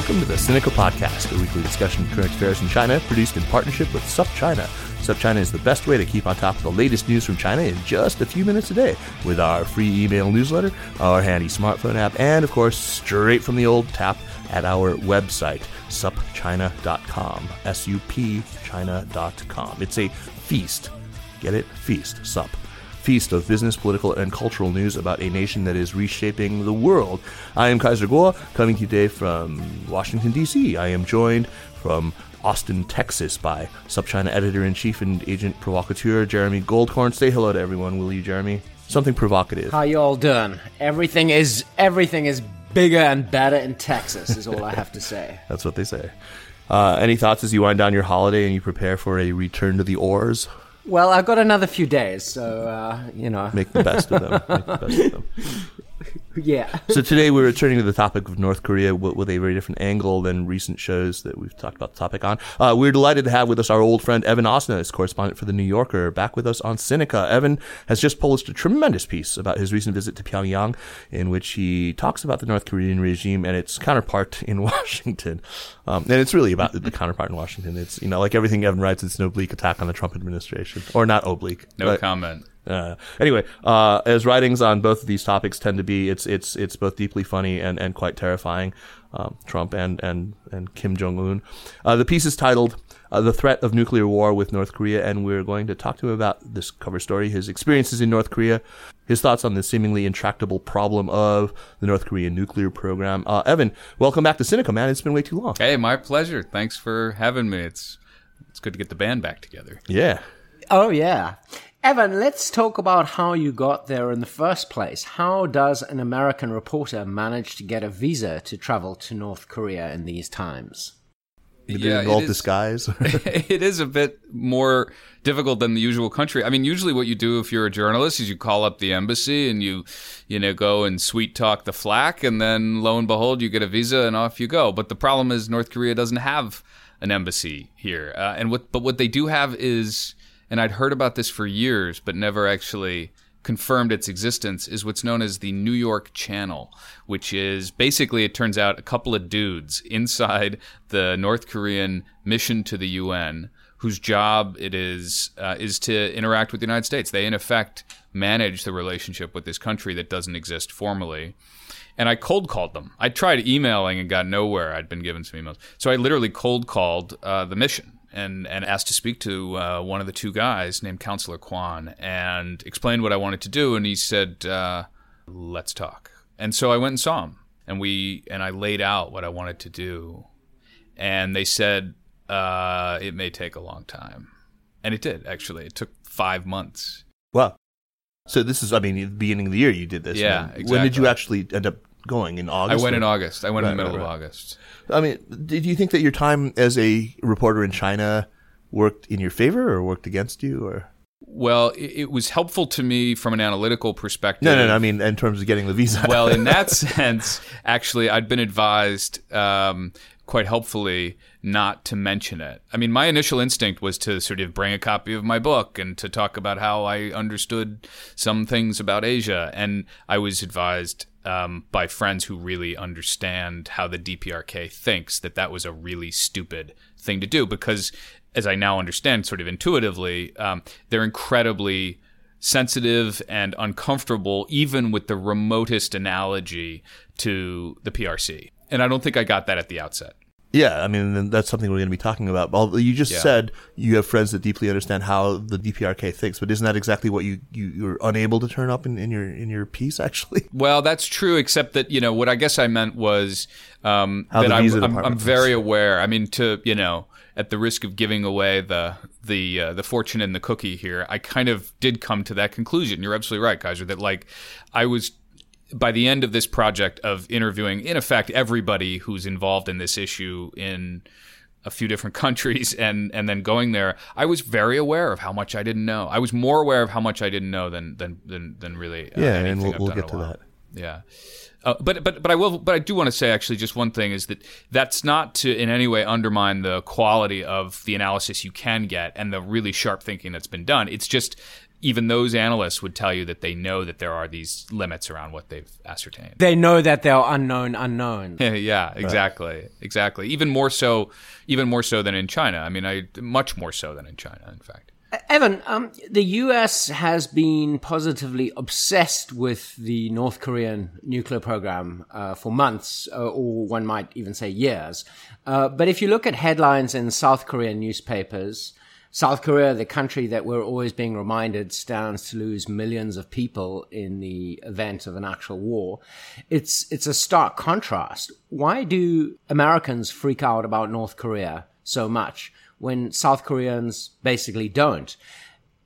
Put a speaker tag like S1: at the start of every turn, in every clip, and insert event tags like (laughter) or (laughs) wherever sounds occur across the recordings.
S1: Welcome to the Sinica Podcast, a weekly discussion of current affairs in China, produced in partnership with SupChina. SupChina is the best way to keep on top of the latest news from China in just a few minutes a day with our free email newsletter, our handy smartphone app, and of course, straight from the old tap at our website, supchina.com. S U P China.com. It's a feast. Get it? Feast. Sup feast of business, political, and cultural news about a nation that is reshaping the world. I am Kaiser Kuo, coming to you today from Washington, D.C. I am joined from Austin, Texas, by SupChina editor in chief and agent provocateur Jeremy Goldkorn. Say hello to everyone, will you, Jeremy? Something provocative.
S2: How you all doing? Everything is everything is bigger and better in Texas. Is all I have to say. (laughs)
S1: That's what they say. Uh, any thoughts as you wind down your holiday and you prepare for a return to the oars?
S2: Well, I've got another few days, so uh, you know.
S1: Make the best of them. Make the best of them. (laughs)
S2: yeah.
S1: so today we're returning to the topic of North Korea with, a very different angle than recent shows that we've talked about the topic on. Uh, we're delighted to have with us our old friend Evan Osnos, correspondent for the New Yorker, back with us on Sinica. Evan has just published a tremendous piece about his recent visit to Pyongyang, in which he talks about the North Korean regime and its counterpart in (laughs) Washington. Um, and it's really about the counterpart in Washington. It's you know like everything Evan writes, it's an oblique attack on the Trump administration, or not oblique.
S3: No but, comment.
S1: Uh, anyway, uh, as writings on both of these topics tend to be, it's it's it's both deeply funny and, and quite terrifying. Um, Trump and and and Kim Jong Un. Uh, the piece is titled uh, "The Threat of Nuclear War with North Korea," and we're going to talk to him about this cover story, his experiences in North Korea, his thoughts on the seemingly intractable problem of the North Korean nuclear program. Uh, Evan, welcome back to Sinica, man. It's been way too long.
S3: Hey, my pleasure. Thanks for having me. It's it's good to get the band back together.
S1: Yeah.
S2: Oh yeah. Evan, let's talk about how you got there in the first place. How does an American reporter manage to get a visa to travel to North Korea in these times?
S1: You've been yeah, involved disguise. (laughs) (laughs)
S3: it is a bit more difficult than the usual country. I mean, usually what you do if you're a journalist is you call up the embassy and you, you know, go and sweet talk the flack, and then lo and behold, you get a visa and off you go. But the problem is North Korea doesn't have an embassy here, uh, and what but what they do have is and I'd heard about this for years, but never actually confirmed its existence, is what's known as the New York Channel, which is basically, it turns out, a couple of dudes inside the North Korean mission to the UN whose job it is uh, is to interact with the United States. They, in effect, manage the relationship with this country that doesn't exist formally. And I cold called them. I tried emailing and got nowhere. I'd been given some emails. So I literally cold called uh, the mission and and asked to speak to uh, one of the two guys named Counselor Kwan and explained what I wanted to do, and he said, uh, "Let's talk." And so I went and saw him, and we and I laid out what I wanted to do, and they said uh, it may take a long time, and it did actually. It took five months.
S1: Wow. So this is, I mean, the beginning of the year you did this.
S3: Yeah, exactly.
S1: When did you actually end up going in August?
S3: I went or? in August. I went right, in the middle right, right. of August.
S1: I mean, did you think that your time as a reporter in China worked in your favor or worked against you, or?
S3: Well, it, was helpful to me from an analytical perspective.
S1: No, no, no. I mean, in terms of getting the visa.
S3: well, in that (laughs) sense, actually, I'd been advised um, quite helpfully not to mention it. I mean, my initial instinct was to sort of bring a copy of my book and to talk about how I understood some things about Asia. And I was advised um, by friends who really understand how the DPRK thinks that that was a really stupid thing to do because, as I now understand, sort of intuitively, um, they're incredibly sensitive and uncomfortable, even with the remotest analogy to the PRC. And I don't think I got that at the outset.
S1: Yeah, I mean that's something we're going to be talking about. Although you just yeah. said you have friends that deeply understand how the DPRK thinks, but isn't that exactly what you, you you're unable to turn up in, in your in your piece (laughs) actually?
S3: Well, that's true, except that you know what I guess I meant was um, that I'm, I'm, I'm very aware. I mean, to you know, at the risk of giving away the the uh, the fortune and the cookie here, I kind of did come to that conclusion. You're absolutely right, Kaiser. That like I was by the end of this project of interviewing, in effect, everybody who's involved in this issue in a few different (laughs) countries and and then going there, I was very aware of how much I didn't know. I was more aware of how much I didn't know than than than, than really. Uh,
S1: Yeah, and we'll- we'll get to that.
S3: Yeah. Uh, but but but I will but I do want to say actually just one thing is that that's not to in any way undermine the quality of the analysis you can get and the really sharp thinking that's been done. It's just even those analysts would tell you that they know that there are these limits around what they've ascertained.
S2: They know that they're unknown unknown.
S3: Yeah, (laughs) yeah, exactly, exactly. Even more so, even more so than in China. I mean, I much more so than in China, in fact.
S2: Evan, um, the US has been positively obsessed with the North Korean nuclear program uh, for months, uh, or one might even say years. Uh, but if you look at headlines in South Korean newspapers, South Korea, the country that we're always being reminded stands to lose millions of people in the event of an actual war, it's it's a stark contrast. Why do Americans freak out about North Korea so much when South Koreans basically don't?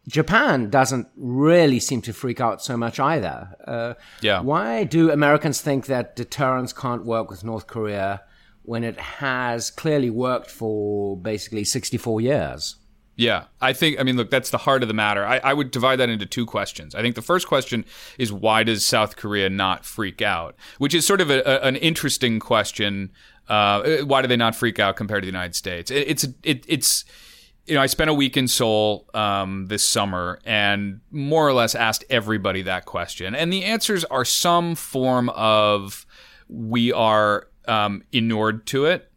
S2: Japan doesn't really seem to freak out so much either. Uh,
S3: Yeah.
S2: Why do Americans think that deterrence can't work with North Korea when it has clearly worked for basically 64 years?
S3: Yeah, I think. I mean, look, that's the heart of the matter. I, I would divide that into two questions. I think the first question is why does South Korea not freak out? Which is sort of a, a, an interesting question. Uh, why do they not freak out compared to the United States? It, it's it, it's you know, I spent a week in Seoul um, this summer and more or less asked everybody that question, and the answers are some form of we are um, inured to it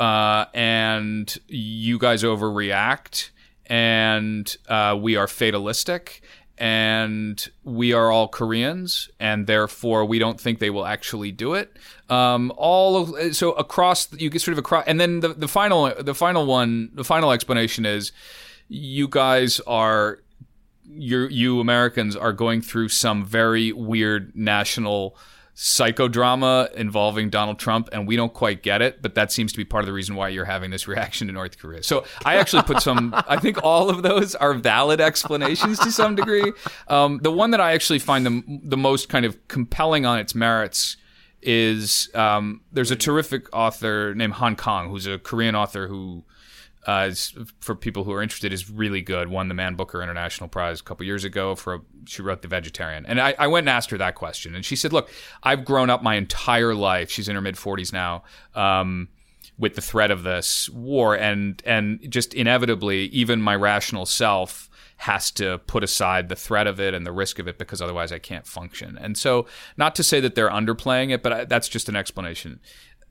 S3: uh, and you guys overreact, and uh, we are fatalistic, and we are all Koreans, and therefore we don't think they will actually do it. Um, all of, so across you get sort of across, and then the, the final the final one the final explanation is you guys are you you Americans are going through some very weird national psychodrama involving Donald Trump, and we don't quite get it. But that seems to be part of the reason why you're having this reaction to North Korea. So I actually put some. I think all of those are valid explanations to some degree. Um, the one that I actually find the the most kind of compelling on its merits is um, there's a terrific author named Han Kang, who's a Korean author who uh, for people who are interested, is really good. Won the Man Booker International Prize a couple years ago for a, she wrote The Vegetarian, and I, I went and asked her that question, and she said, "Look, I've grown up my entire life. She's in her mid forties now." Um, with the threat of this war, and and just inevitably, even my rational self has to put aside the threat of it and the risk of it because otherwise I can't function. And so, not to say that they're underplaying it, but I, that's just an explanation.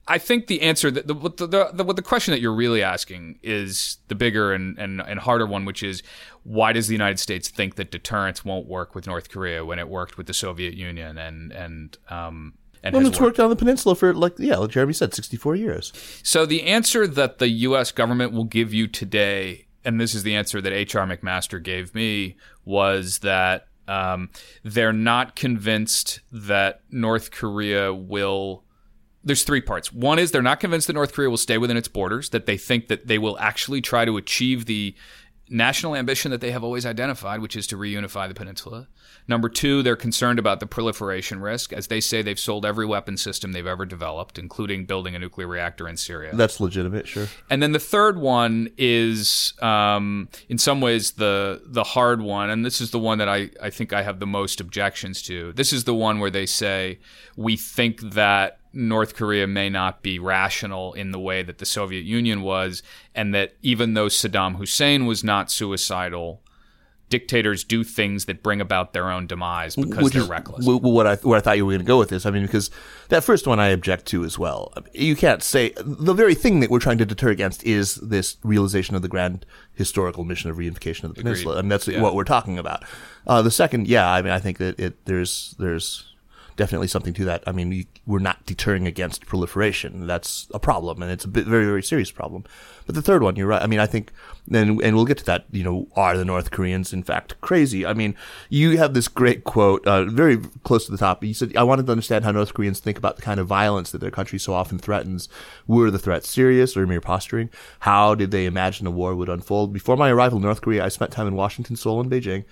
S3: I think the answer, the, the, the, the, the question that you're really asking is the bigger and, and, and harder one, which is why does the United States think that deterrence won't work with North Korea when it worked with the Soviet Union and and um, and
S1: Well, it's worked on the peninsula for like yeah, like Jeremy said, sixty four years.
S3: So the answer that the U.S. government will give you today, and this is the answer that H.R. McMaster gave me, was that um, they're not convinced that North Korea will. There's three parts. One is they're not convinced that North Korea will stay within its borders, that they think that they will actually try to achieve the national ambition that they have always identified, which is to reunify the peninsula. Number two, they're concerned about the proliferation risk. As they say, they've sold every weapon system they've ever developed, including building a nuclear reactor in Syria.
S1: That's legitimate, sure.
S3: And then the third one is, um, in some ways, the the hard one, and this is the one that I, I think I have the most objections to. This is the one where they say we think that North Korea may not be rational in the way that the Soviet Union was, and that even though Saddam Hussein was not suicidal, dictators do things that bring about their own demise because
S1: Which
S3: they're
S1: is
S3: reckless.
S1: what I where I thought you were going to go with this. I mean, because that first one I object to as well. You can't say the very thing that we're trying to deter against is this realization of the grand historical mission of reunification of the peninsula, and that's
S3: Yeah.
S1: what we're talking about. Uh, the second, yeah, I mean, I think that it there's there's definitely something to that. I mean, we, we're not deterring against proliferation. That's a problem, and it's a bit, very, very serious problem. But the third one, you're right. I mean, I think, and, and we'll get to that, you know, are the North Koreans, in fact, crazy? I mean, you have this great quote, uh, very close to the top. You said, I wanted to understand how North Koreans think about the kind of violence that their country so often threatens. Were the threats serious or mere posturing? How did they imagine a war would unfold? Before my arrival in North Korea, I spent time in Washington, Seoul, and Beijing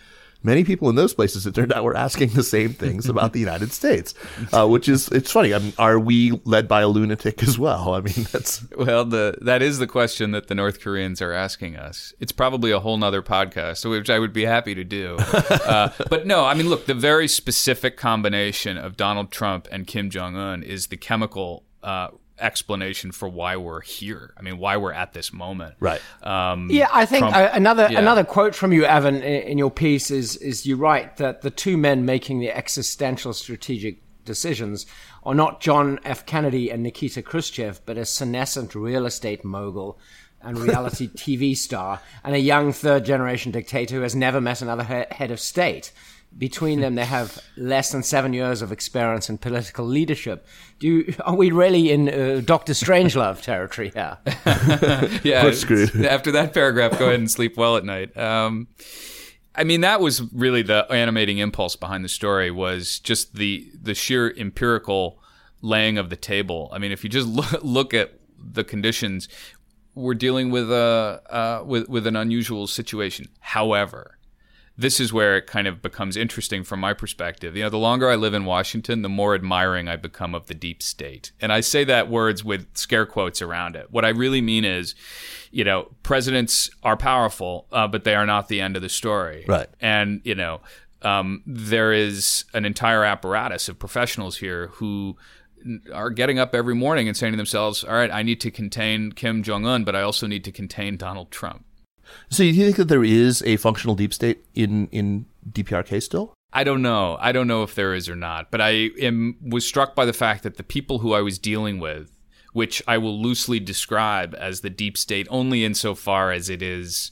S1: many people in those places, it turned out, were asking the same things about the United States, uh, which is it's funny. I mean, are we led by a lunatic as well? I mean, that's
S3: well, the that is the question that the North Koreans are asking us. It's probably a whole nother podcast, which I would be happy to do. Uh, but no, I mean, look, the very specific combination of Donald Trump and Kim Jong Un is the chemical. Uh, explanation for why we're here. I mean, why we're at this moment.
S1: Right.
S2: Um, yeah, I think Trump, uh, another yeah. another quote from you, Evan, in, in, your piece is is you write that the two men making the existential strategic decisions are not John F. Kennedy and Nikita Khrushchev, but a senescent real estate mogul and reality (laughs) TV star and a young third generation dictator who has never met another he- head of state between them, they have less than seven years of experience in political leadership. Do you, are we really in uh, Doctor Strangelove territory here? (laughs)
S3: yeah, after that paragraph, go ahead and sleep well at night. Um, I mean, that was really the animating impulse behind the story was just the the sheer empirical laying of the table. I mean, if you just (laughs) look, look at the conditions, we're dealing with a uh, with with an unusual situation. However this is where it kind of becomes interesting from my perspective. You know, the longer I live in Washington, the more admiring I become of the deep state. And I say that words with scare quotes around it. What I really mean is, you know, presidents are powerful, uh, but they are not the end of the story.
S1: Right.
S3: And, you know, um, there is an entire apparatus of professionals here who are getting up every morning and saying to themselves, all right, I need to contain Kim Jong un, but I also need to contain Donald Trump.
S1: So, do you think that there is a functional deep state in in DPRK still?
S3: I don't know. I don't know if there is or not. But I am was struck by the fact that the people who I was dealing with, which I will loosely describe as the deep state, only insofar as it is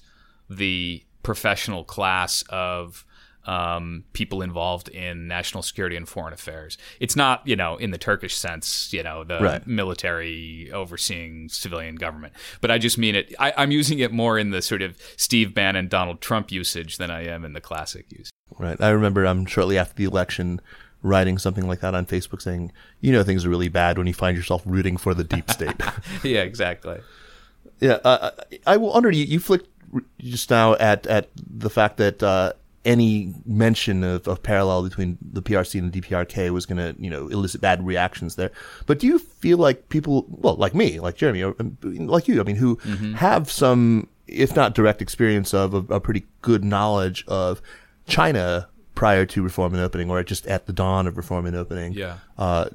S3: the professional class of um, people involved in national security and foreign affairs. It's not, you know, in the Turkish sense, you know, the right. military overseeing civilian government. But I just mean it. I, am using it more in the sort of Steve Bannon, Donald Trump usage than I am in the classic use.
S1: Right. I remember um, shortly after the election writing something like that on Facebook saying, you know, things are really bad when you find yourself rooting for the deep state. (laughs)
S3: yeah, exactly.
S1: Yeah. Uh, I wonder, you, you flicked just now at, at the fact that, uh, any mention of, of parallel between the PRC and the DPRK was going to, you know, elicit bad reactions there. But do you feel like people, well, like me, like Jeremy, or um, like you, I mean, who mm-hmm. have some, if not direct experience of, a, a pretty good knowledge of China prior to reform and opening, or just at the dawn of reform and opening?
S3: Yeah.
S1: Uh,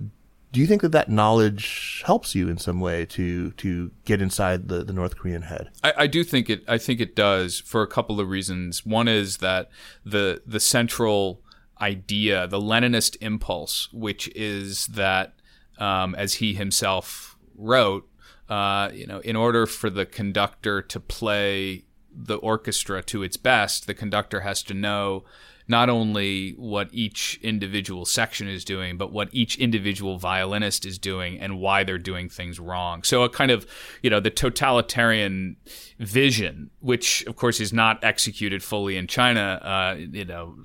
S1: do you think that that knowledge helps you in some way to to get inside the, the North Korean head?
S3: I, I do think it. I think it does for a couple of reasons. One is that the the central idea, the Leninist impulse, which is that, um, as he himself wrote, uh, you know, in order for the conductor to play the orchestra to its best, the conductor has to know not only what each individual section is doing, but what each individual violinist is doing and why they're doing things wrong. So a kind of, you know, the totalitarian vision, which of course is not executed fully in China, uh, you know,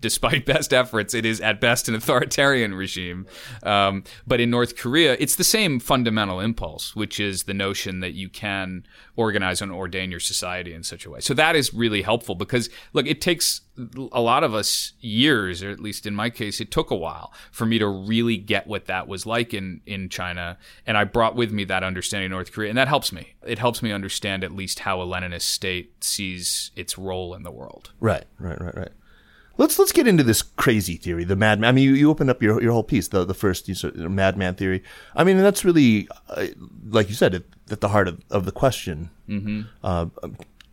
S3: despite (laughs) best efforts, it is at best an authoritarian regime. Um, but in North Korea, it's the same fundamental impulse, which is the notion that you can organize and ordain your society in such a way. So that is really helpful because, look, it takes a lot of us years, or at least in my case, it took a while for me to really get what that was like in, in China. And I brought with me that understanding of North Korea, and that helps me. It helps me understand at least how a Leninist state sees its role in the world.
S1: Right, right, right, right. Let's let's get into this crazy theory, the madman. I mean, you, you opened up your your whole piece, the the first you sort of, madman theory. I mean, that's really, uh, like you said, at, at, the heart of, of the question. Mm-hmm. Uh,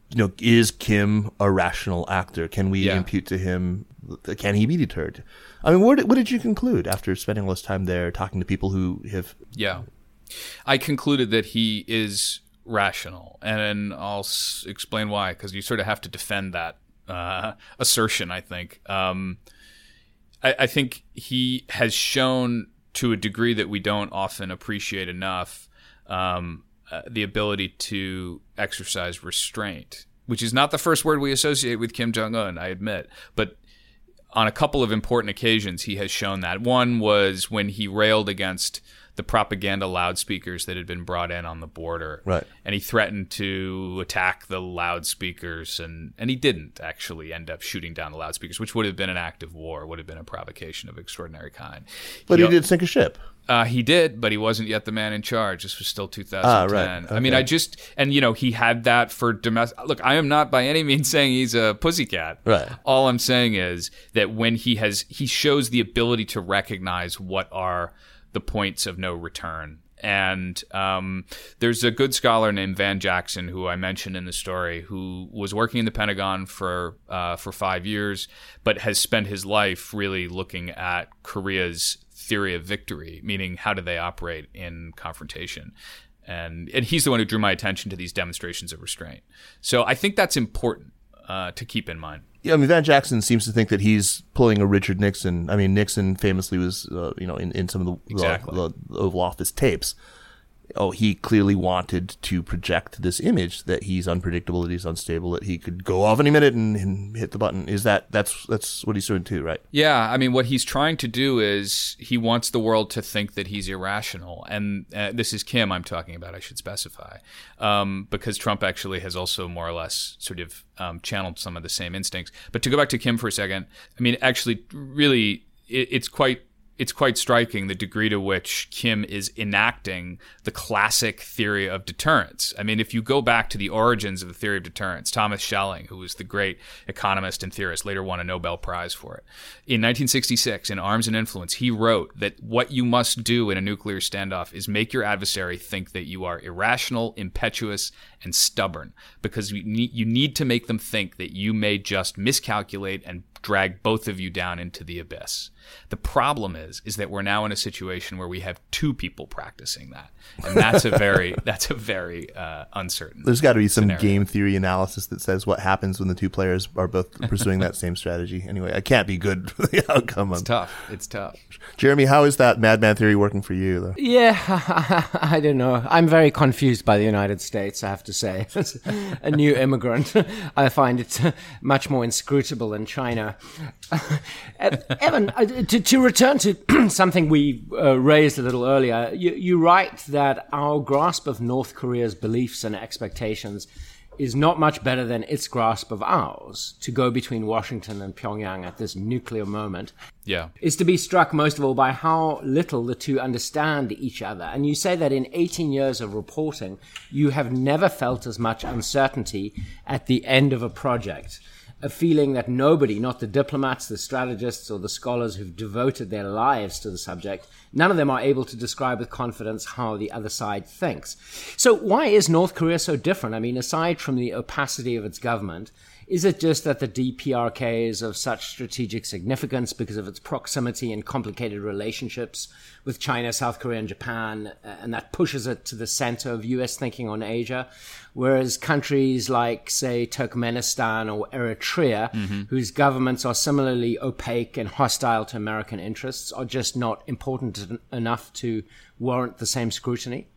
S1: you know, is Kim a rational actor? Can we yeah. impute to him? Can he be deterred? I mean, what what did you conclude after spending all this time there, talking to people who have?
S3: Yeah, I concluded that he is rational, and I'll s- explain why. Because you sort of have to defend that uh, assertion. I think. Um, I, I think he has shown to a degree that we don't often appreciate enough um, uh, the ability to exercise restraint, which is not the first word we associate with Kim Jong Un, I admit, but on a couple of important occasions he has shown that. One was when he railed against the propaganda loudspeakers that had been brought in on the border.
S1: Right.
S3: And he threatened to attack the loudspeakers and and he didn't actually end up shooting down the loudspeakers, which would have been an act of war, would have been a provocation of extraordinary kind.
S1: But he, did sink a ship.
S3: Uh, he did, but he wasn't yet the man in charge. This was still 2010.
S1: Ah, right.
S3: I mean, I just and you know he had that for domestic. Look, I am not by any means (laughs) saying he's a pussycat.
S1: Right.
S3: All I'm saying is that when he has he shows the ability to recognize what are the points of no return. And um, there's a good scholar named Van Jackson who I mentioned in the story, who was working in the Pentagon for uh, for five years, but has spent his life really looking at Korea's theory of victory, meaning how do they operate in confrontation. And, and he's the one who drew my attention to these demonstrations of restraint. So I think that's important uh, to keep in mind.
S1: Yeah, I mean, Van Jackson seems to think that he's pulling a Richard Nixon. I mean, Nixon famously was, uh, you know, in, in some of the,
S3: Exactly.
S1: the, the Oval Office tapes. Oh, he clearly wanted to project this image that he's unpredictable, that he's unstable, that he could go off any minute and, and hit the button. Is that that's that's what he's doing too, right?
S3: Yeah, I mean, what he's trying to do is he wants the world to think that he's irrational, and uh, this is Kim I'm talking about. I should specify, um, because Trump actually has also more or less sort of um, channeled some of the same instincts. But to go back to Kim for a second, I mean, actually, really, it, it's quite it's quite striking the degree to which Kim is enacting the classic theory of deterrence. I mean, if you go back to the origins of the theory of deterrence, Thomas Schelling, who was the great economist and theorist, later won a Nobel Prize for it. In 1966, in Arms and Influence, he wrote that what you must do in a nuclear standoff is make your adversary think that you are irrational, impetuous, and stubborn, because you need, you need to make them think that you may just miscalculate and drag both of you down into the abyss. The problem is is that we're now in a situation where we have two people practicing that. And that's a very (laughs) that's a very uh, uncertain.
S1: There's got to be some
S3: scenario.
S1: game theory analysis that says what happens when the two players are both pursuing that same strategy. Anyway, I can't be good for the (laughs) outcome.
S3: It's
S1: Of.
S3: tough. It's tough.
S1: Jeremy, how is that madman theory working for you? Though?
S2: Yeah, (laughs) I don't know. I'm very confused by the United States, I have to say. As a new immigrant, I find it much more inscrutable than China. Evan, to, to return to (clears throat) something we uh, raised a little earlier, you, you write that our grasp of North Korea's beliefs and expectations is not much better than its grasp of ours to go between Washington and Pyongyang at this nuclear moment
S3: Yeah.
S2: is to be struck most of all by how little the two understand each other. And you say that in 18 years of reporting, you have never felt as much uncertainty at the end of a project. A feeling that nobody, not the diplomats, the strategists, or the scholars who've devoted their lives to the subject, none of them are able to describe with confidence how the other side thinks. So, why is North Korea so different? I mean, aside from the opacity of its government, is it just that the DPRK is of such strategic significance because of its proximity and complicated relationships with China, South Korea, and Japan, uh, and that pushes it to the center of US thinking on Asia? Whereas countries like, say, Turkmenistan or Eritrea, whose governments are similarly opaque and hostile to American interests, are just not important enough to warrant the same scrutiny?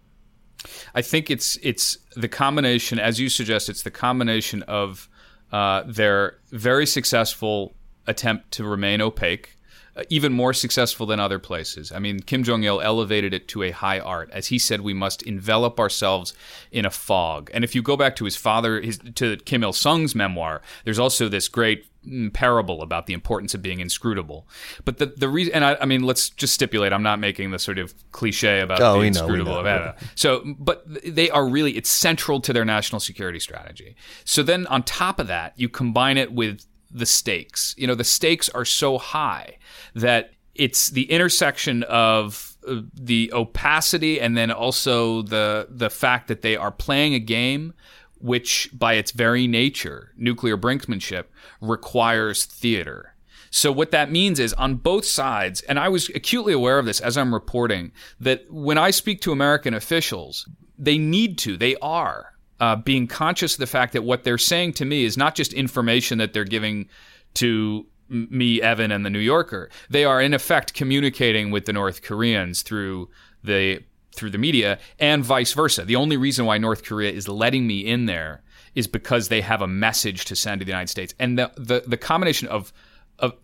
S3: I think it's it's the combination, as you suggest, it's the combination of uh, their very successful attempt to remain opaque, uh, even more successful than other places. I mean, Kim Jong Il elevated it to a high art, as he said, we must envelop ourselves in a fog. And if you go back to his father, his to Kim Il Sung's memoir, there's also this great parable about the importance of being inscrutable. But the the reason, and I, I mean, let's just stipulate, I'm not making the sort of cliche about
S1: Oh, know,
S3: inscrutable
S1: know.
S3: Eva. So, but they are really, it's central to their national security strategy. So then on top of that, you combine it with the stakes. You know, the stakes are so high that it's the intersection of uh, the opacity and then also the the fact that they are playing a game which by its very nature nuclear brinksmanship requires theater so what that means is on both sides, and I was acutely aware of this as I'm reporting, that when I speak to American officials, they need to, they are uh, being conscious of the fact that what they're saying to me is not just information that they're giving to me, Evan, and the New Yorker. They are in effect communicating with the North Koreans through the through the media and vice versa. The only reason why North Korea is letting me in there is because they have a message to send to the United States. And the the, the combination of of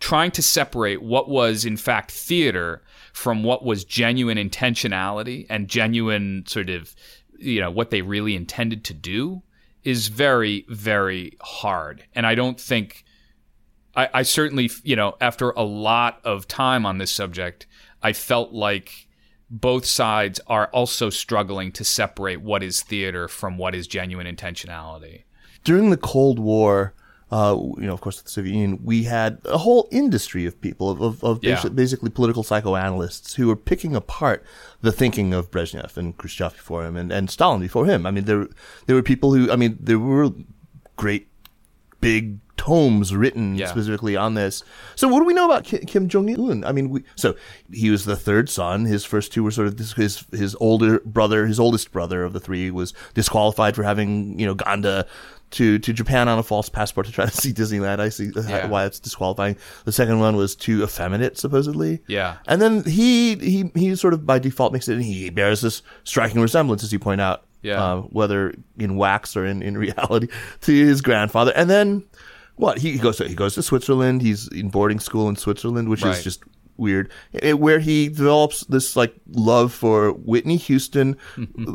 S3: trying to separate what was in fact theater from what was genuine intentionality and genuine sort of you know what they really intended to do is very very hard and i don't think I, I certainly you know after a lot of time on this subject i felt like both sides are also struggling to separate what is theater from what is genuine intentionality
S1: During the Cold War, uh, you know, of course, the Soviet Union, we had a whole industry of people, of, of, of
S3: Yeah.
S1: basi- basically political psychoanalysts who were picking apart the thinking of Brezhnev and Khrushchev before him and, and Stalin before him. I mean, there, there were people who, I mean, there were great big tomes written
S3: Yeah.
S1: specifically on this. So what do we know about Ki- Kim Jong Un? I mean, we, so he was the third son. His first two were sort of this, his his older brother, his oldest brother of the three, was disqualified for having you know gone to. To, to Japan on a false passport to try to (laughs) see Disneyland. I see uh,
S3: Yeah.
S1: why it's disqualifying. The second one was too effeminate, supposedly.
S3: Yeah.
S1: And then he he he sort of by default makes it. And he bears this striking resemblance, as you point out.
S3: Yeah.
S1: Uh, whether in wax or in, in (laughs) reality, to his grandfather. And then what he goes to he goes to Switzerland. He's in boarding school in Switzerland, which
S3: Right.
S1: is just weird. Eh, where he develops this like love for Whitney Houston,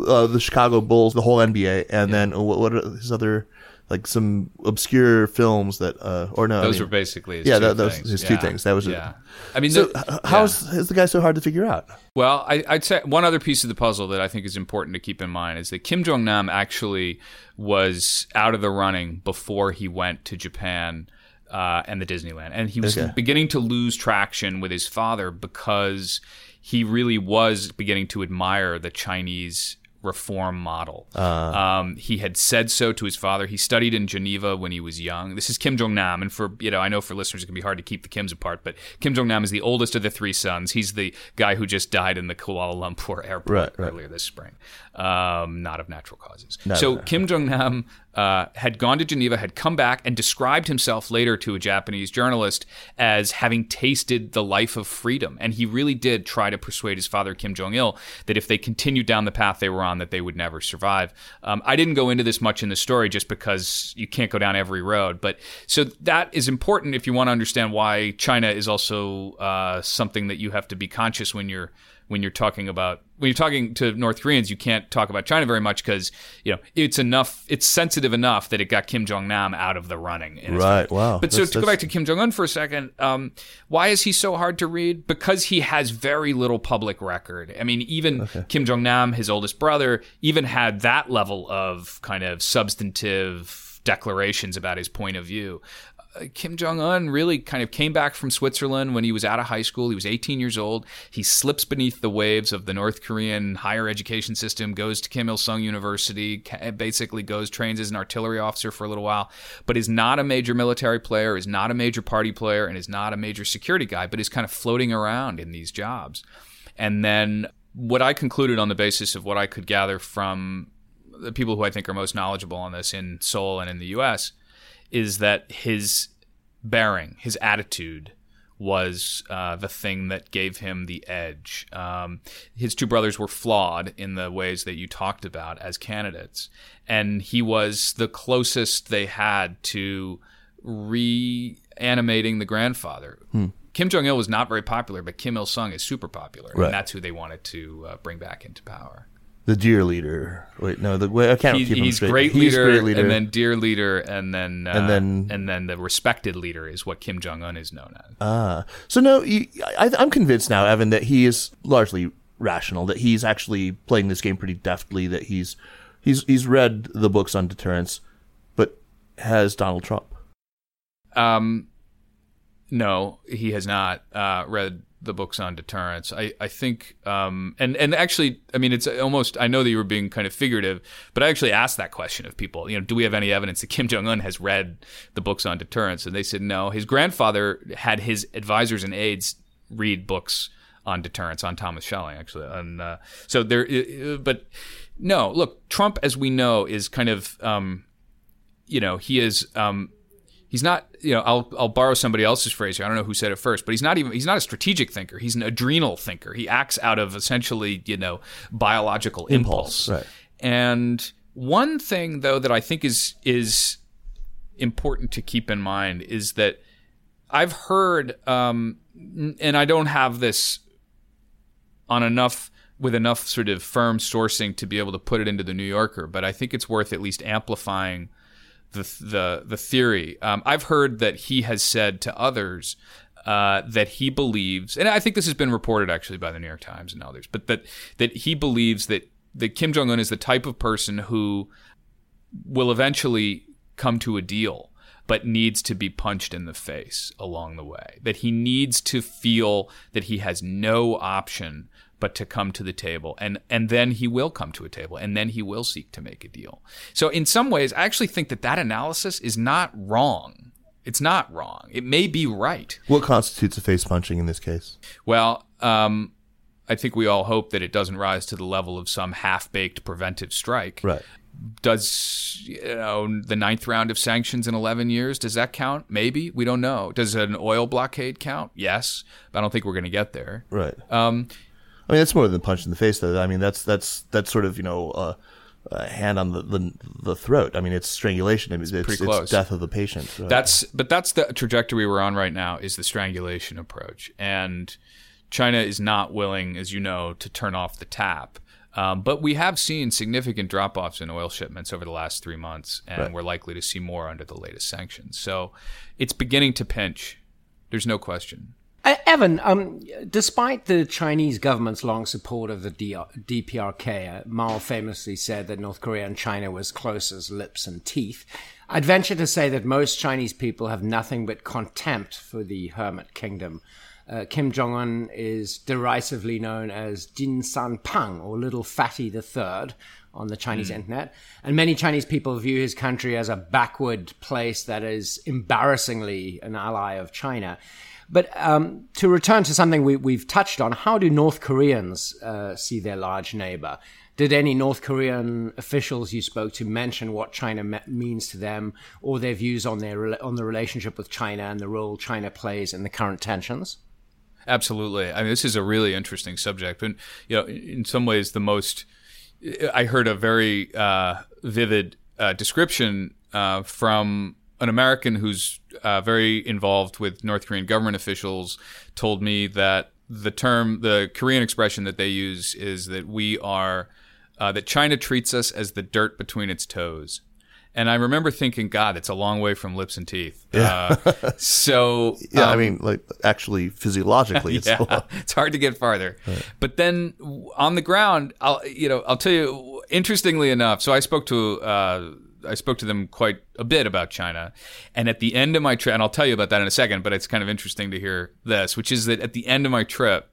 S1: uh, the Chicago Bulls, the whole NBA, and then uh, what, what are his other like some obscure films that uh or no I
S3: those
S1: mean-
S3: were basically his
S1: yeah
S3: two
S1: that, those
S3: things.
S1: his two things that was it.
S3: yeah i mean
S1: So
S3: the-
S1: h- how's
S3: yeah.
S1: is the guy so hard to figure out?
S3: Well, I, I'd say one other piece of the puzzle that I think is important to keep in mind is that Kim Jong Nam actually was out of the running before he went to Japan uh, and the Disneyland, and he was
S1: Okay.
S3: beginning to lose traction with his father because he really was beginning to admire the Chinese reform model. um, he had said so to his father. He studied in Geneva when he was young. This is Kim Jong Nam, and for you know, I know for listeners it can be hard to keep the Kims apart, but Kim Jong Nam is the oldest of the three sons. He's the guy who just died in the Kuala Lumpur airport
S1: Right, right.
S3: earlier this spring, um, not of natural causes.
S1: No,
S3: so
S1: no.
S3: Kim Jong Nam uh, had gone to Geneva, had come back, and described himself later to a Japanese journalist as having tasted the life of freedom. And he really did try to persuade his father, Kim Jong Il, that if they continued down the path they were on, that they would never survive. Um, I didn't go into this much in the story just because you can't go down every road. But so that is important if you want to understand why China is also uh, something that you have to be conscious when you're when you're talking about when you're talking to North Koreans, you can't talk about China very much because you know it's enough, it's sensitive enough that it got Kim Jong Nam out of the running. in
S1: Right, wow.
S3: But so
S1: That's-
S3: to go back to Kim Jong Un for a second, um, why is he so hard to read? Because he has very little public record. I mean, even Kim Jong Nam, his oldest brother, even had that level of kind of substantive declarations about his point of view. Kim Jong Un really kind of came back from Switzerland when he was out of high school. He was 18 years old. He slips beneath the waves of the North Korean higher education system, goes to Kim Il sung University, basically goes, trains as an artillery officer for a little while, but is not a major military player, is not a major party player, and is not a major security guy, but is kind of floating around in these jobs. And then what I concluded on the basis of what I could gather from the people who I think are most knowledgeable on this in Seoul and in the US is that his bearing, his attitude, was uh, the thing that gave him the edge. Um, his two brothers were flawed in the ways that you talked about as candidates, and he was the closest they had to reanimating the grandfather. Kim Jong Il was not very popular, but Kim Il Sung is super popular,
S1: Right.
S3: and that's who they wanted to uh, bring back into power.
S1: The dear leader. Wait, no, the wait, I can't
S3: He's,
S1: keep him
S3: he's
S1: straight.
S3: great,
S1: he's
S3: leader,
S1: great leader,
S3: and then dear leader, and then uh,
S1: And then-
S3: and then the respected leader is what Kim Jong Un is known as.
S1: Ah, so no, you, I, I'm convinced now, Evan, that he is largely rational. That he's actually playing this game pretty deftly. That he's he's he's read the books on deterrence, but has Donald Trump.
S3: Um, no, he has not uh, read the books on deterrence. I, I think, um, and and actually, I mean, it's almost. I know that you were being kind of figurative, but I actually asked that question of people. You know, do we have any evidence that Kim Jong Un has read the books on deterrence? And they said no. His grandfather had his advisors and aides read books on deterrence on Thomas Schelling, actually. And uh, so there, but no, look, Trump, as we know, is kind of. Um, you know, he is um, he's not you know I'll I'll borrow somebody else's phrase here. I don't know who said it first, but he's not even he's not a strategic thinker. He's an adrenal thinker. He acts out of essentially you know biological impulse.
S1: Impulse, right.
S3: And one thing though that I think is is important to keep in mind is that I've heard um, and I don't have this on enough with enough sort of firm sourcing to be able to put it into the New Yorker, but I think it's worth at least amplifying the the the theory. Um, I've heard that he has said to others uh, that he believes, and I think this has been reported actually by the New York Times and others, but that that he believes that that Kim Jong Un is the type of person who will eventually come to a deal, but needs to be punched in the face along the way. That he needs to feel that he has no option but to come to the table. And and then he will come to a table and then he will seek to make a deal. So in some ways i actually think that that analysis is not wrong. It's not wrong. It may be right.
S1: What constitutes a face punching in this case?
S3: well um, i think we all hope that it doesn't rise to the level of some half-baked preventive strike.
S1: Right.
S3: does you know the ninth round of sanctions in 11 years does that count? Maybe. We don't know. Does an oil blockade count? Yes. But i don't think we're going to get there.
S1: Right.
S3: um,
S1: I mean, that's more than a punch in the face, though. I mean, that's that's that's sort of you know uh, a hand on the, the the throat. I mean, it's strangulation. I mean, it's,
S3: pretty
S1: it's death of the patient. Right.
S3: That's but that's the trajectory we're on right now is the strangulation approach, and China is not willing, as you know, to turn off the tap. Um, but we have seen significant drop offs in oil shipments over the last three months, and
S1: Right.
S3: we're likely to see more under the latest sanctions. So it's beginning to pinch. There's no question.
S2: Uh, Evan, um, despite the Chinese government's long support of the DPRK, uh, Mao famously said that North Korea and China was close as lips and teeth. I'd venture to say that most Chinese people have nothing but contempt for the Hermit Kingdom. Uh, Kim Jong Un is derisively known as Jin San Pang, or Little Fatty the Third, on the Chinese internet. And many Chinese people view his country as a backward place that is embarrassingly an ally of China. But um, to return to something we, we've touched on, how do North Koreans uh, see their large neighbor? Did any North Korean officials you spoke to mention what China me- means to them, or their views on their on the relationship with China and the role China plays in the current tensions?
S3: Absolutely. I mean, this is a really interesting subject, and you know, in some ways, the most. I heard a very uh, vivid uh, description uh, from an American who's uh, very involved with North Korean government officials. Told me that the term, the Korean expression that they use, is that we are uh, that China treats us as the dirt between its toes. And I remember thinking, God, it's a long way from lips and teeth. Uh, so (laughs)
S1: yeah, I
S3: um,
S1: mean, like actually physiologically, it's (laughs)
S3: yeah, it's hard to get farther. But then on the ground, I'll you know I'll tell you. Interestingly enough, so I spoke to uh, I spoke to them quite a bit about China, and at the end of my trip, and I'll tell you about that in a second. But it's kind of interesting to hear this, which is that at the end of my trip.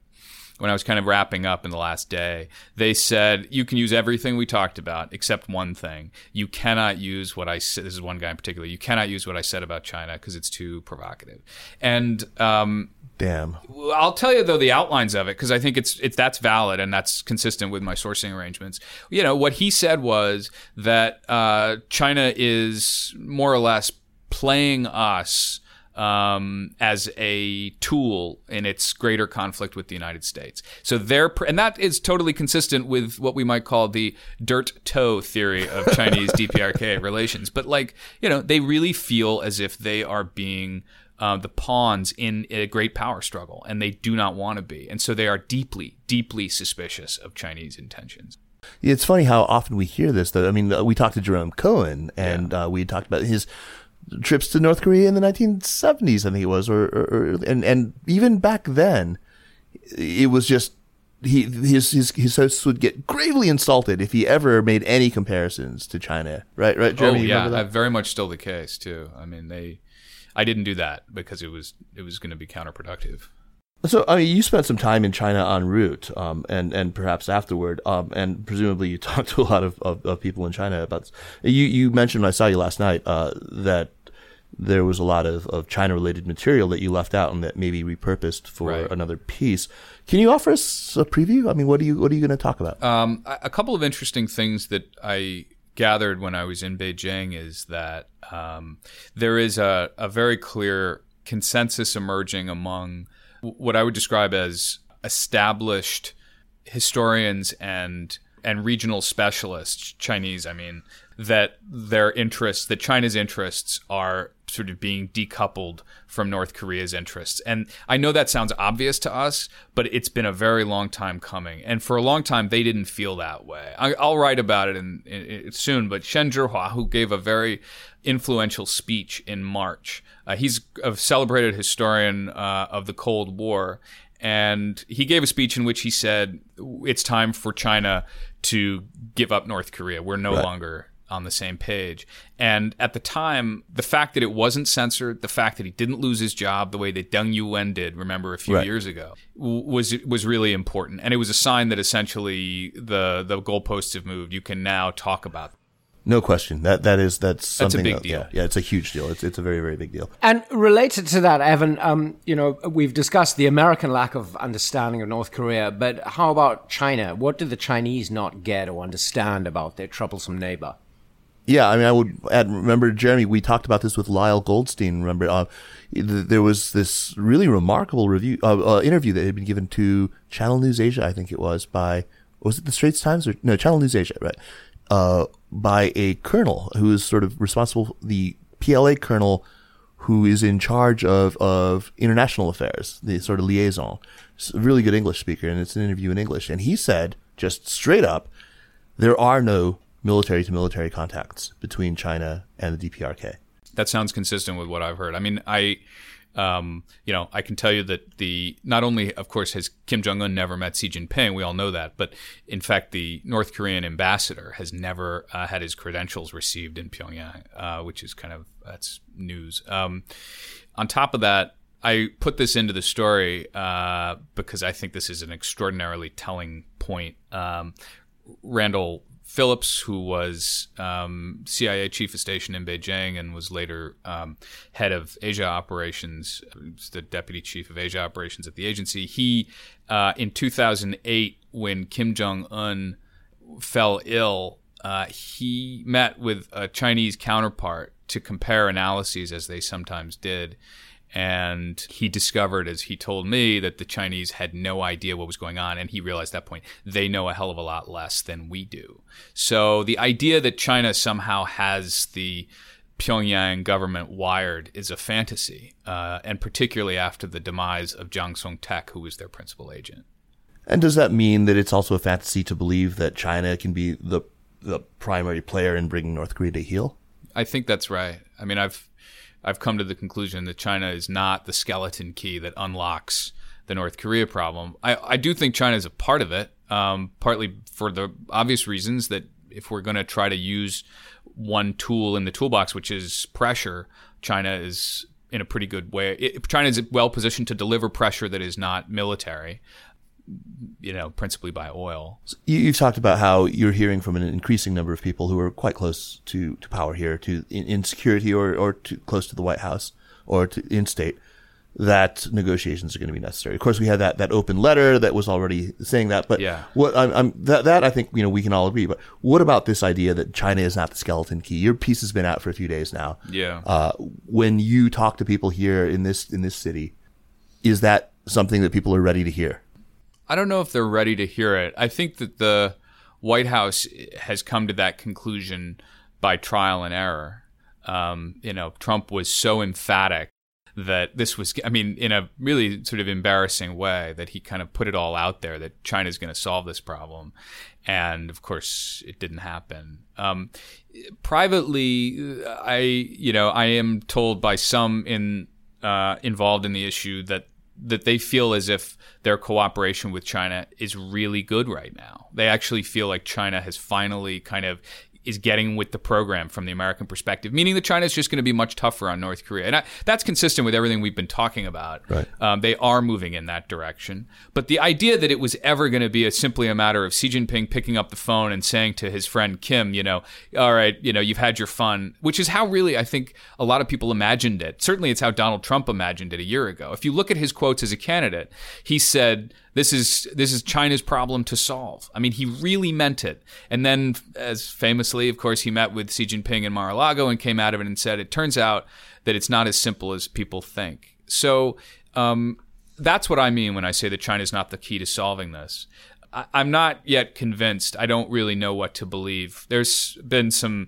S3: When I was kind of wrapping up in the last day, they said you can use everything we talked about except one thing. You cannot use what I said. This is one guy in particular. You cannot use what I said about China because it's too provocative. And um,
S1: damn.
S3: I'll tell you though the outlines of it because I think it's it's that's valid and that's consistent with my sourcing arrangements. You know what he said was that uh, China is more or less playing us um, as a tool in its greater conflict with the United States. So they're pr- and that is totally consistent with what we might call the dirt toe theory of Chinese (laughs) DPRK relations. But like you know, they really feel as if they are being uh, the pawns in a great power struggle, and they do not want to be. And so they are deeply, deeply suspicious of Chinese intentions.
S1: It's funny how often we hear this. Though I mean, we talked to Jerome Cohen, and uh, we talked about his trips to North Korea in the 1970s. I think it was, or, or, or and and even back then, it was just he his his his hosts would get gravely insulted if he ever made any comparisons to China. Right, right, Jeremy.
S3: oh yeah,
S1: that?
S3: very much still the case too. I mean, they, I didn't do that because it was it was going to be counterproductive.
S1: So, I mean, you spent some time in China en route, um, and and perhaps afterward, um, and presumably you (laughs) talked to a lot of, of, of people in China about. This. You you mentioned when I saw you last night uh, that there was a lot of, of China related material that you left out and that maybe repurposed for
S3: Right.
S1: another piece. Can you offer us a preview? I mean, what are you what are you going to talk about?
S3: Um, a couple of interesting things that I gathered when I was in Beijing is that um, there is a, a very clear consensus emerging among what I would describe as established historians and and regional specialists, Chinese, I mean, that their interests, that China's interests are sort of being decoupled from North Korea's interests. And I know that sounds obvious to us, but it's been a very long time coming. And for a long time, they didn't feel that way. I, will write about it in, in, in, soon, but Shen Zhihua, who gave a very influential speech in March, uh, he's a celebrated historian uh, of the Cold War. And he gave a speech in which he said, it's time for China to give up North Korea. We're no right. longer on the same page. And at the time, the fact that it wasn't censored, the fact that he didn't lose his job the way that Deng Yuwen did, remember a few right. years ago, was was really important. And it was a sign that essentially the the goalposts have moved. You can now talk about
S1: no question. That that is that's something. That's a big deal. Yeah, yeah, it's a huge deal. It's it's a very very big deal.
S2: And related to that, Evan, um, you know, we've discussed the American lack of understanding of North Korea, but how about China? What did the Chinese not get or understand about their troublesome neighbor?
S1: Yeah, I mean, I would add. Remember, Jeremy, we talked about this with Lyle Goldstein. Remember, uh, there was this really remarkable review uh, uh, interview that had been given to Channel News Asia, I think it was by was it the Straits Times or no Channel News Asia, right? uh, by a colonel who is sort of responsible, the PLA colonel who is in charge of, of international affairs, the sort of liaison. Really good English speaker, and it's an interview in English. And he said, just straight up, there are no military to military contacts between China and the DPRK.
S3: That sounds consistent with what I've heard. I mean, I um, you know, I can tell you that the not only, of course, has Kim Jong Un never met Xi Jinping, we all know that, but in fact, the North Korean ambassador has never uh, had his credentials received in Pyongyang, uh, which is kind of that's news. Um, on top of that, I put this into the story uh, because I think this is an extraordinarily telling point. Um, Randall Phillips, who was um, CIA chief of station in Beijing and was later um, head of Asia operations, the deputy chief of Asia operations at the agency. He, uh, in 2008, when Kim Jong Un fell ill, uh, he met with a Chinese counterpart to compare analyses, as they sometimes did and he discovered as he told me that the chinese had no idea what was going on and he realized at that point they know a hell of a lot less than we do. So the idea that china somehow has the pyongyang government wired is a fantasy uh, and particularly after the demise of Jang Song-thaek who was their principal agent.
S1: And does that mean that it's also a fantasy to believe that china can be the the primary player in bringing north korea to heel?
S3: I think that's right. I mean i've I've come to the conclusion that China is not the skeleton key that unlocks the North Korea problem. I, I do think China is a part of it, um, partly for the obvious reasons that if we're going to try to use one tool in the toolbox, which is pressure, China is in a pretty good way. It, China is well positioned to deliver pressure that is not military you know, principally by oil.
S1: You, have talked about how you're hearing from an increasing number of people who are quite close to, to power here, to in, in security or, or to close to the White House or to in state, that negotiations are going to be necessary. Of course, we had that, that open letter that was already saying that, but
S3: yeah.
S1: what I'm, I'm that, that I think, you know, we can all agree, but what about this idea that China is not the skeleton key? Your piece has been out for a few days now.
S3: Yeah.
S1: Uh, when you talk to people here in this, in this city, is that something that people are ready to hear?
S3: I don't know if they're ready to hear it. I think that the White House has come to that conclusion by trial and error. Um, you know, Trump was so emphatic that this was, I mean, in a really sort of embarrassing way, that he kind of put it all out there that China's going to solve this problem. And of course, it didn't happen. Um, privately, I, you know, I am told by some in uh, involved in the issue that that they feel as if their cooperation with China is really good right now. They actually feel like China has finally kind of is getting with the program from the American perspective, meaning that China is just going to be much tougher on North Korea. And I, that's consistent with everything we've been talking about.
S1: Right.
S3: Um, they are moving in that direction. But the idea that it was ever going to be a, simply a matter of Xi Jinping picking up the phone and saying to his friend Kim, you know, all right, you know, you've had your fun, which is how really I think a lot of people imagined it. Certainly it's how Donald Trump imagined it a year ago. If you look at his quotes as a candidate, he said, this is this is China's problem to solve. I mean, he really meant it. And then, as famously of course, he met with Xi Jinping in Mar-a-Lago and came out of it and said, "It turns out that it's not as simple as people think." So um, that's what I mean when I say that China is not the key to solving this. I, I'm not yet convinced. I don't really know what to believe. There's been some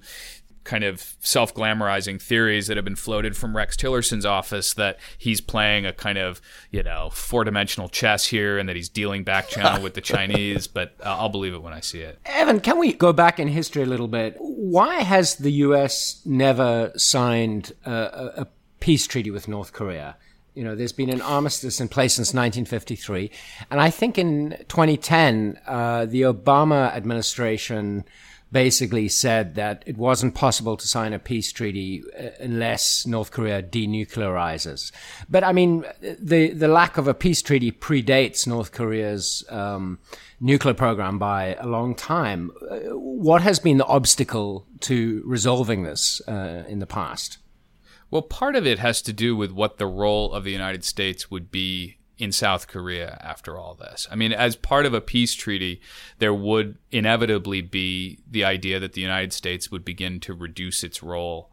S3: kind of self glamorizing theories that have been floated from Rex Tillerson's office that he's playing a kind of, you know, four dimensional chess here and that he's dealing back channel with the (laughs) Chinese, but uh, I'll believe it when I see it.
S2: Evan, can we go back in history a little bit? Why has the US never signed a, a, peace treaty with North Korea? You know, there's been an armistice in place since 1953. And I think in 2010, uh, the Obama administration basically said that it wasn't possible to sign a peace treaty uh, unless North Korea denuclearizes. But I mean, the the lack of a peace treaty predates North Korea's um, nuclear program by a long time. Uh, what has been the obstacle to resolving this uh, in the past?
S3: Well, part of it has to do with what the role of the United States would be in South Korea after all this. I mean, as part of a peace treaty, there would inevitably be the idea that the United States would begin to reduce its role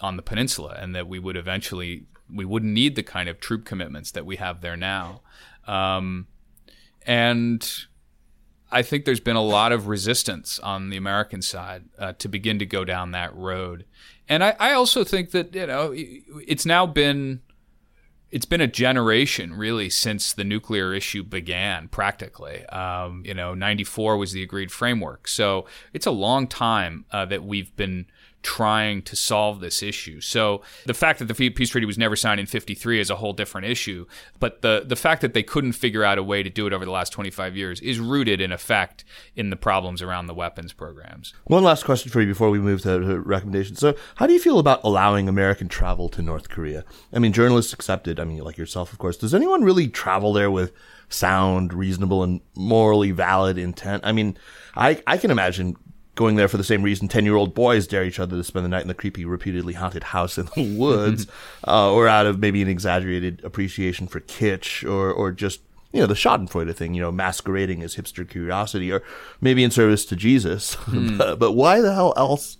S3: on the peninsula and that we would eventually we wouldn't need the kind of troop commitments that we have there now. Um, and I think there's been a lot of resistance on the American side uh, to begin to go down that road. And I, I also think that, you know, it's now been it's been a generation really since the nuclear issue began practically. Um, you know 94 was the agreed framework. So it's a long time uh, that we've been trying to solve this issue. So the fact that the peace treaty was never signed in 53 is a whole different issue, but the the fact that they couldn't figure out a way to do it over the last 25 years is rooted in effect in the problems around the weapons programs.
S1: One last question for you before we move to, recommendations. So, how do you feel about allowing American travel to North Korea? I mean, journalists accepted, I mean, like yourself, of course. Does anyone really travel there with sound, reasonable, and morally valid intent? I mean, I, I can imagine going there for the same reason 10 year old boys dare each other to spend the night in the creepy, repeatedly haunted house in the (laughs) woods, uh, or out of maybe an exaggerated appreciation for kitsch or, or just, you know, the Schadenfreude thing, you know, masquerading as hipster curiosity, or maybe in service to Jesus. (laughs) Mm. but, but, why the hell else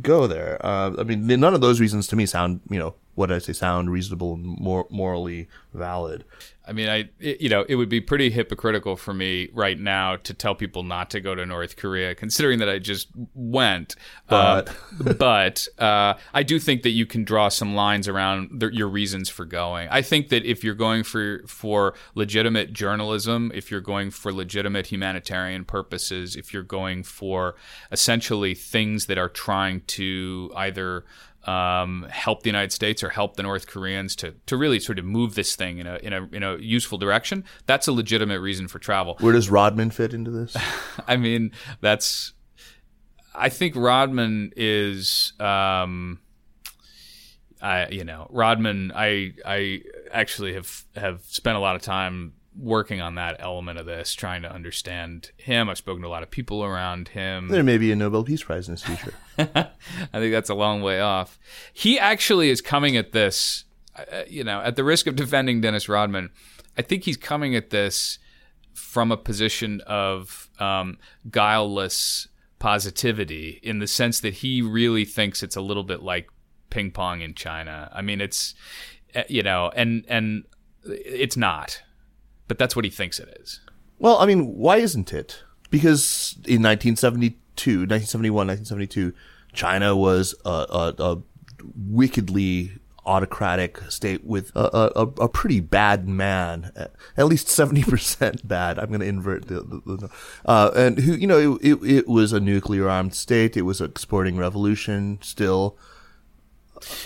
S1: go there? Uh, I mean, none of those reasons to me sound, you know, what I say, sound reasonable and more morally valid.
S3: I mean, I it, you know it would be pretty hypocritical for me right now to tell people not to go to North Korea, considering that I just went.
S1: But
S3: uh, (laughs) but uh, I do think that you can draw some lines around the, your reasons for going. I think that if you're going for for legitimate journalism, if you're going for legitimate humanitarian purposes, if you're going for essentially things that are trying to either um, help the United States or help the North Koreans to, to really sort of move this thing in a, in a in a useful direction, that's a legitimate reason for travel.
S1: Where does Rodman fit into this? (laughs)
S3: I mean, that's. I think Rodman is. Um, I you know Rodman. I I actually have have spent a lot of time working on that element of this, trying to understand him. I've spoken to a lot of people around him.
S1: There may be a Nobel Peace Prize in his future. (laughs)
S3: I think that's a long way off. He actually is coming at this, uh, you know, at the risk of defending Dennis Rodman, I think he's coming at this from a position of um, guileless positivity in the sense that he really thinks it's a little bit like ping pong in China. I mean, it's, uh, you know, and, and, it's not but that's what he thinks it is.
S1: Well, I mean, why isn't it? Because in 1972, 1971, 1972, China was a, a, a wickedly autocratic state with a, a, a, pretty bad man, at least 70% (laughs) bad. I'm going to invert the, the, the uh, and who, you know, it, it, it was a nuclear armed state. It was exporting revolution still.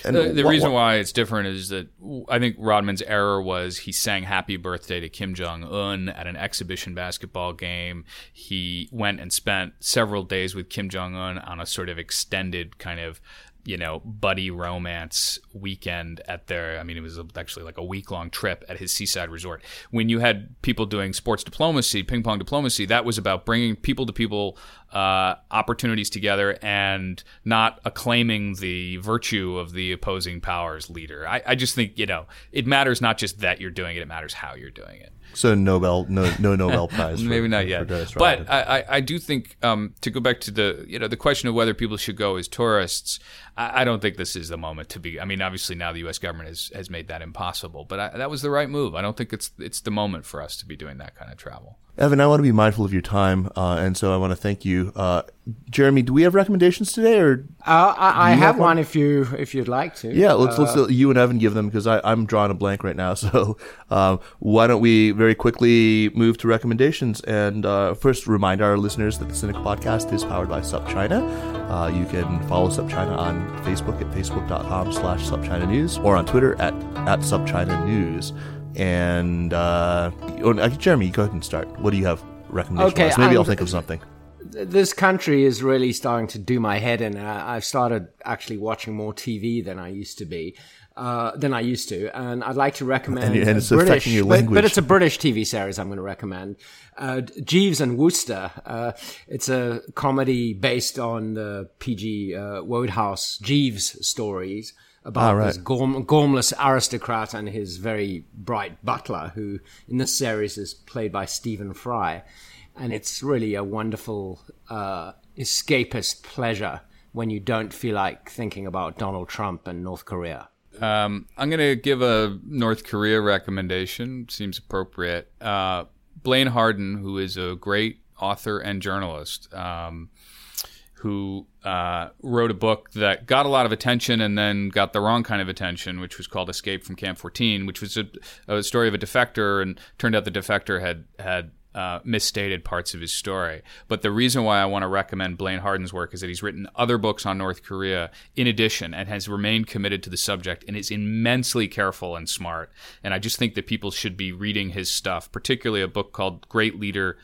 S3: And the, the reason why it's different is that I think Rodman's error was he sang "Happy Birthday" to Kim Jong Un at an exhibition basketball game. He went and spent several days with Kim Jong Un on a sort of extended kind of you know, buddy romance weekend at their, I mean, it was actually like a week long trip at his seaside resort. When you had people doing sports diplomacy, ping pong diplomacy, that was about bringing people to people uh, opportunities together and not acclaiming the virtue of the opposing powers leader. I, I just think, you know, it matters not just that you're doing it, it matters how you're doing it.
S1: So Nobel, no, no Nobel (laughs) Prize. For,
S3: Maybe not
S1: for,
S3: yet.
S1: for
S3: but I, I do think um, to go back to the you know the question of whether people should go as tourists. I, I, don't think this is the moment to be. I mean, obviously now the U.S. government has has made that impossible, but I, that was the right move. I don't think it's it's the moment for us to be doing that kind of travel.
S1: Evan, I want to be mindful of your time, uh, and so I want to thank you. Uh, Jeremy, do we have recommendations today, or
S2: uh, I, I have, have one? one? if you if you'd like to.
S1: Yeah, let's let's uh, you and Evan give them because I'm drawing a blank right now. (laughs) So um, why don't we very quickly move to recommendations and uh, first remind our listeners that the Sinica Podcast is powered by SupChina. Uh, you can follow SupChina on Facebook at facebook.com/slash SupChina News or on Twitter at at SupChina News. And uh, oh, Jeremy, go ahead and start. What do you have recommendations? Okay, maybe I'll think of something.
S2: This country is really starting to do my head in. I've started actually watching more TV than I used to be. Uh, than I used to, and I'd like to recommend
S1: and, and it's
S2: British,
S1: affecting your language.
S2: But, but, it's a British TV series I'm going to recommend. Uh, Jeeves and Wooster. Uh, it's a comedy based on the P.G. Uh, Wodehouse Jeeves stories about right. this gorm- gormless aristocrat and his very bright butler, who in this series is played by Stephen Fry. And it's really a wonderful uh, escapist pleasure when you don't feel like thinking about Donald Trump and North Korea.
S3: Um, I'm going to give a North Korea recommendation. Seems appropriate. Uh, Blaine Harden, who is a great author and journalist, um, who uh, wrote a book that got a lot of attention and then got the wrong kind of attention, which was called Escape from Camp 14, which was a, a story of a defector, and turned out the defector had had uh, misstated parts of his story. But the reason why I want to recommend Blaine Harden's work is that he's written other books on North Korea in addition and has remained committed to the subject and is immensely careful and smart. And I just think that people should be reading his stuff, particularly a book called Great Leader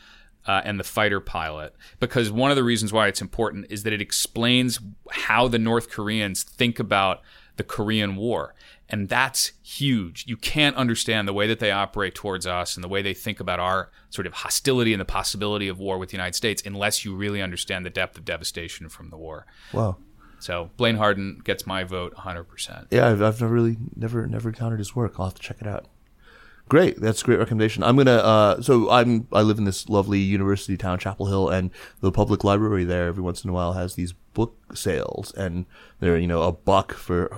S3: uh, and the fighter pilot because one of the reasons why it's important is that it explains how the North Koreans think about the Korean War. And that's huge. You can't understand the way that they operate towards us and the way they think about our sort of hostility and the possibility of war with the United States unless you really understand the depth of devastation from the war.
S1: Wow.
S3: So Blaine Harden gets my vote 100%.
S1: Yeah, I've, I've really never never encountered his work. I'll have to check it out. Great, that's a great recommendation. I'm gonna. Uh, so I'm. I live in this lovely university town, Chapel Hill, and the public library there every once in a while has these book sales, and they're you know a buck for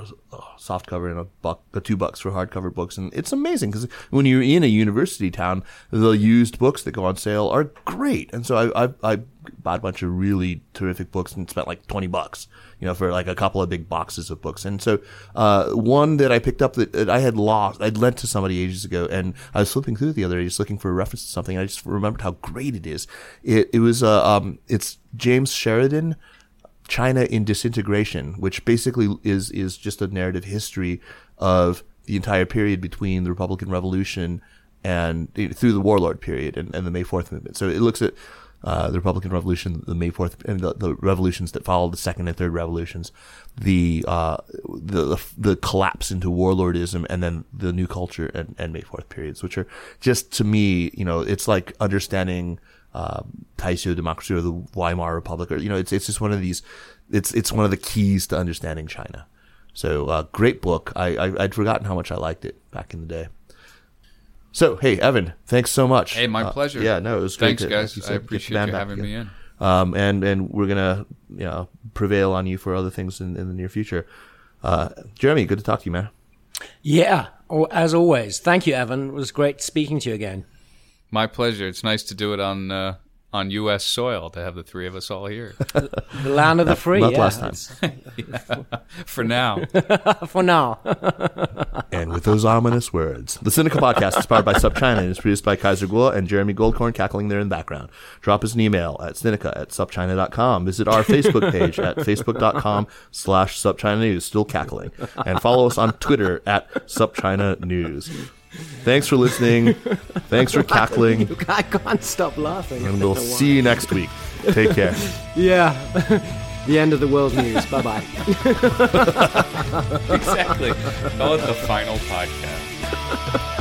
S1: soft cover and a buck, a two bucks for hardcover books, and it's amazing because when you're in a university town, the used books that go on sale are great, and so I I, I bought a bunch of really terrific books and spent like twenty bucks you know, for like a couple of big boxes of books. And so, uh, one that I picked up that, that, I had lost, I'd lent to somebody ages ago, and I was flipping through the other day just looking for a reference to something. and I just remembered how great it is. It, it was, uh, um, it's James Sheridan, China in Disintegration, which basically is, is just a narrative history of the entire period between the Republican Revolution and through the warlord period and, and the May 4th movement. So it looks at uh, the Republican Revolution, the May Fourth, and the, the, revolutions that followed the second and third revolutions, the, uh, the, the collapse into warlordism, and then the new culture and, and May Fourth periods, which are just to me, you know, it's like understanding uh, Taisho democracy or the Weimar Republic, or you know, it's it's just one of these, it's it's one of the keys to understanding China. So, uh, great book. I, I I'd forgotten how much I liked it back in the day. So, hey, Evan, thanks so much.
S3: Hey, my uh, pleasure.
S1: Yeah, no, it was great.
S3: Thanks, to, guys. Said, I appreciate you having me in.
S1: Um, and and we're gonna you know prevail on you for other things in, in the near future. Uh, Jeremy, good to talk to you, man.
S2: Yeah, as always. Thank you, Evan. It was great speaking to you again.
S3: My pleasure. It's nice to do it on uh, on U.S. soil to have the three of us all here. (laughs)
S2: the land of the free.
S1: Not
S2: yeah,
S1: last time. (laughs)
S3: yeah. For now. (laughs)
S2: For now.
S1: and with those ominous words, the Sinica Podcast is powered by SupChina and is produced by Kaiser Kuo and Jeremy Goldkorn cackling there in the background. Drop us an email at Sinica at SupChina.com. Visit our Facebook page at Facebook.com slash SupChina News, still cackling. And follow us on Twitter at SupChina News. Thanks for listening. Thanks for cackling. (laughs)
S2: I can't stop laughing.
S1: And we'll see you next week. Take care. (laughs)
S2: yeah. (laughs) The end of the world news. bye bye.
S3: exactly. Call it the final podcast.